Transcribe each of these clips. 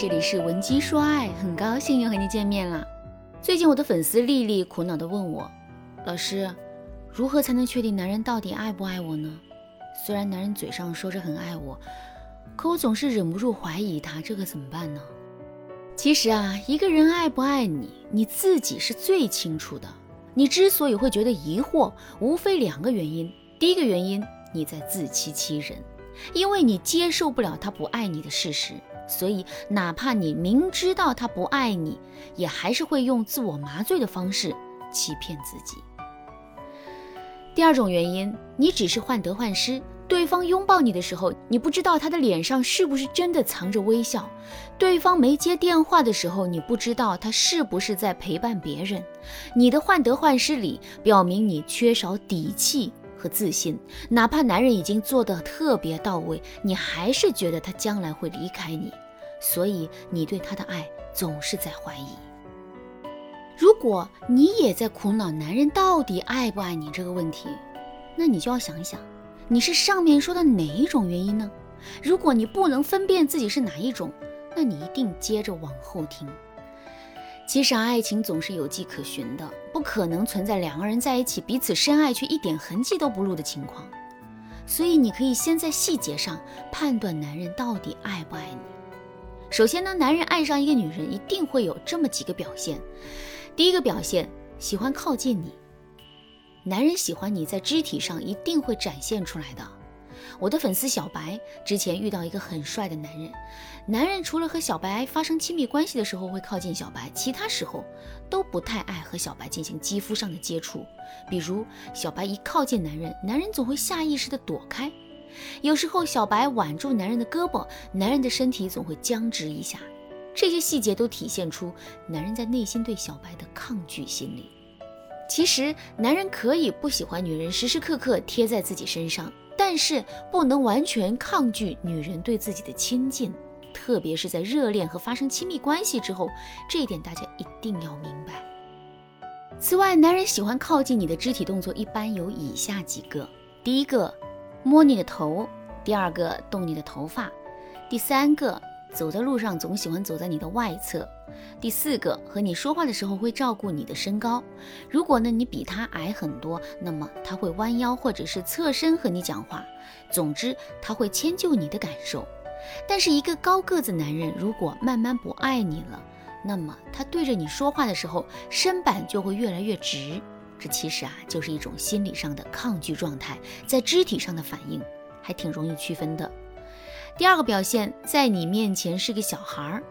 这里是文姬说爱，很高兴又和你见面了。最近我的粉丝丽丽苦恼地问我，老师，如何才能确定男人到底爱不爱我呢？虽然男人嘴上说着很爱我，可我总是忍不住怀疑他，这可怎么办呢？其实啊，一个人爱不爱你，你自己是最清楚的。你之所以会觉得疑惑，无非两个原因。第一个原因，你在自欺欺人，因为你接受不了他不爱你的事实，所以哪怕你明知道他不爱你，也还是会用自我麻醉的方式欺骗自己。第二种原因，你只是患得患失。对方拥抱你的时候，你不知道他的脸上是不是真的藏着微笑；对方没接电话的时候，你不知道他是不是在陪伴别人。你的患得患失里，表明你缺少底气和自信。哪怕男人已经做得特别到位，你还是觉得他将来会离开你，所以你对他的爱总是在怀疑。如果你也在苦恼男人到底爱不爱你这个问题，那你就要想一想。你是上面说的哪一种原因呢？如果你不能分辨自己是哪一种，那你一定接着往后听。其实爱情总是有迹可循的，不可能存在两个人在一起彼此深爱却一点痕迹都不露的情况。所以你可以先在细节上判断男人到底爱不爱你。首先呢，男人爱上一个女人一定会有这么几个表现。第一个表现，喜欢靠近你。男人喜欢你在肢体上一定会展现出来的。我的粉丝小白之前遇到一个很帅的男人，男人除了和小白发生亲密关系的时候会靠近小白，其他时候都不太爱和小白进行肌肤上的接触。比如小白一靠近男人，男人总会下意识的躲开；有时候小白挽住男人的胳膊，男人的身体总会僵直一下。这些细节都体现出男人在内心对小白的抗拒心理。其实，男人可以不喜欢女人时时刻刻贴在自己身上，但是不能完全抗拒女人对自己的亲近，特别是在热恋和发生亲密关系之后，这一点大家一定要明白。此外，男人喜欢靠近你的肢体动作一般有以下几个：第一个，摸你的头；第二个，动你的头发；第三个。走在路上总喜欢走在你的外侧。第四个，和你说话的时候会照顾你的身高。如果呢你比他矮很多，那么他会弯腰或者是侧身和你讲话。总之，他会迁就你的感受。但是一个高个子男人如果慢慢不爱你了，那么他对着你说话的时候身板就会越来越直。这其实啊就是一种心理上的抗拒状态，在肢体上的反应还挺容易区分的。第二个表现，在你面前是个小孩儿。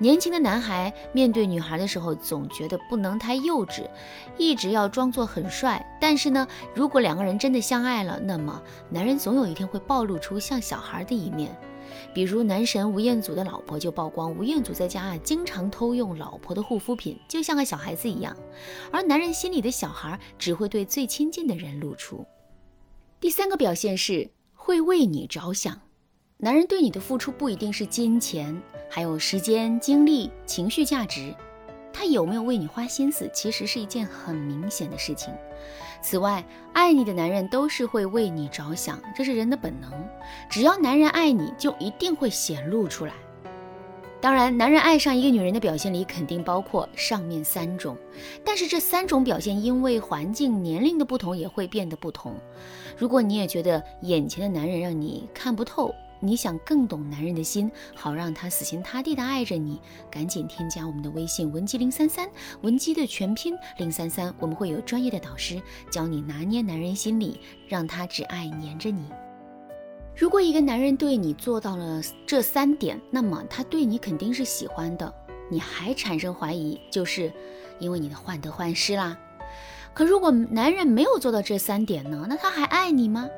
年轻的男孩面对女孩的时候，总觉得不能太幼稚，一直要装作很帅。但是呢，如果两个人真的相爱了，那么男人总有一天会暴露出像小孩的一面。比如男神吴彦祖的老婆就曝光，吴彦祖在家啊经常偷用老婆的护肤品，就像个小孩子一样。而男人心里的小孩只会对最亲近的人露出。第三个表现是会为你着想。男人对你的付出不一定是金钱，还有时间、精力、情绪价值。他有没有为你花心思，其实是一件很明显的事情。此外，爱你的男人都是会为你着想，这是人的本能。只要男人爱你，就一定会显露出来。当然，男人爱上一个女人的表现里肯定包括上面三种，但是这三种表现因为环境、年龄的不同也会变得不同。如果你也觉得眼前的男人让你看不透，你想更懂男人的心，好让他死心塌地的爱着你，赶紧添加我们的微信文姬零三三，文姬的全拼零三三，我们会有专业的导师教你拿捏男人心理，让他只爱黏着你。如果一个男人对你做到了这三点，那么他对你肯定是喜欢的。你还产生怀疑，就是因为你的患得患失啦。可如果男人没有做到这三点呢？那他还爱你吗？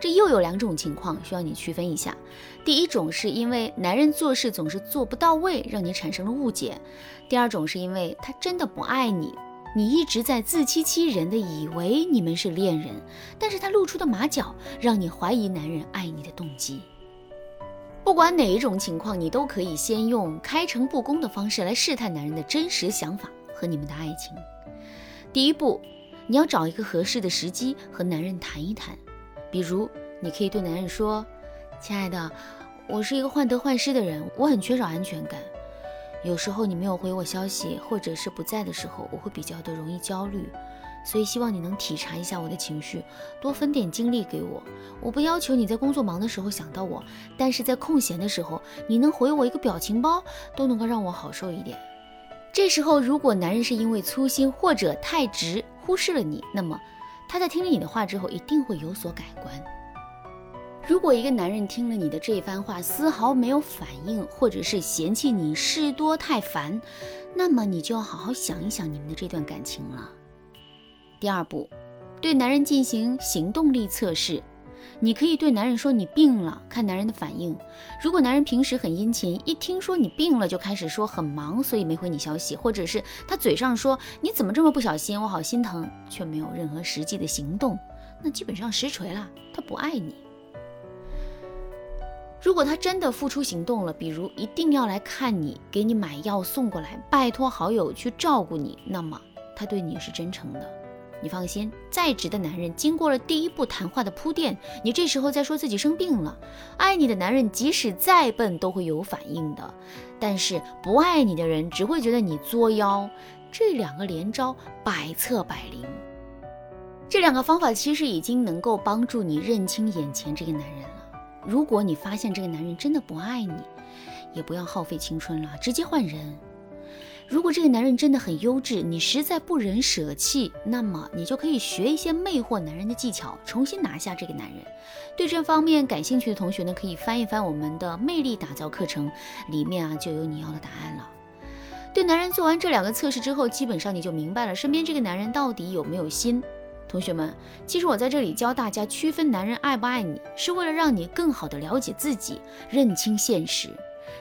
这又有两种情况需要你区分一下。第一种是因为男人做事总是做不到位，让你产生了误解；第二种是因为他真的不爱你，你一直在自欺欺人的以为你们是恋人，但是他露出的马脚让你怀疑男人爱你的动机。不管哪一种情况，你都可以先用开诚布公的方式来试探男人的真实想法和你们的爱情。第一步，你要找一个合适的时机和男人谈一谈。比如，你可以对男人说：“亲爱的，我是一个患得患失的人，我很缺少安全感。有时候你没有回我消息，或者是不在的时候，我会比较的容易焦虑。所以希望你能体察一下我的情绪，多分点精力给我。我不要求你在工作忙的时候想到我，但是在空闲的时候，你能回我一个表情包，都能够让我好受一点。这时候，如果男人是因为粗心或者太直忽视了你，那么他在听了你的话之后，一定会有所改观。如果一个男人听了你的这番话，丝毫没有反应，或者是嫌弃你事多太烦，那么你就要好好想一想你们的这段感情了。第二步，对男人进行行动力测试。你可以对男人说你病了，看男人的反应。如果男人平时很殷勤，一听说你病了就开始说很忙，所以没回你消息，或者是他嘴上说你怎么这么不小心，我好心疼，却没有任何实际的行动，那基本上实锤了，他不爱你。如果他真的付出行动了，比如一定要来看你，给你买药送过来，拜托好友去照顾你，那么他对你是真诚的。你放心，再直的男人，经过了第一步谈话的铺垫，你这时候再说自己生病了，爱你的男人即使再笨都会有反应的。但是不爱你的人只会觉得你作妖。这两个连招百测百灵，这两个方法其实已经能够帮助你认清眼前这个男人了。如果你发现这个男人真的不爱你，也不要耗费青春了，直接换人。如果这个男人真的很优质，你实在不忍舍弃，那么你就可以学一些魅惑男人的技巧，重新拿下这个男人。对这方面感兴趣的同学呢，可以翻一翻我们的魅力打造课程，里面啊就有你要的答案了。对男人做完这两个测试之后，基本上你就明白了身边这个男人到底有没有心。同学们，其实我在这里教大家区分男人爱不爱你，是为了让你更好的了解自己，认清现实。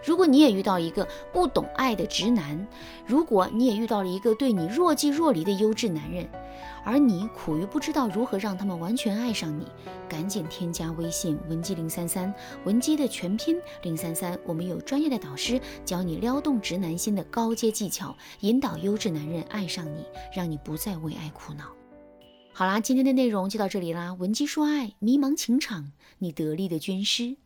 如果你也遇到一个不懂爱的直男，如果你也遇到了一个对你若即若离的优质男人，而你苦于不知道如何让他们完全爱上你，赶紧添加微信文姬零三三，文姬的全拼零三三，我们有专业的导师教你撩动直男心的高阶技巧，引导优质男人爱上你，让你不再为爱苦恼。好啦，今天的内容就到这里啦，文姬说爱，迷茫情场，你得力的军师。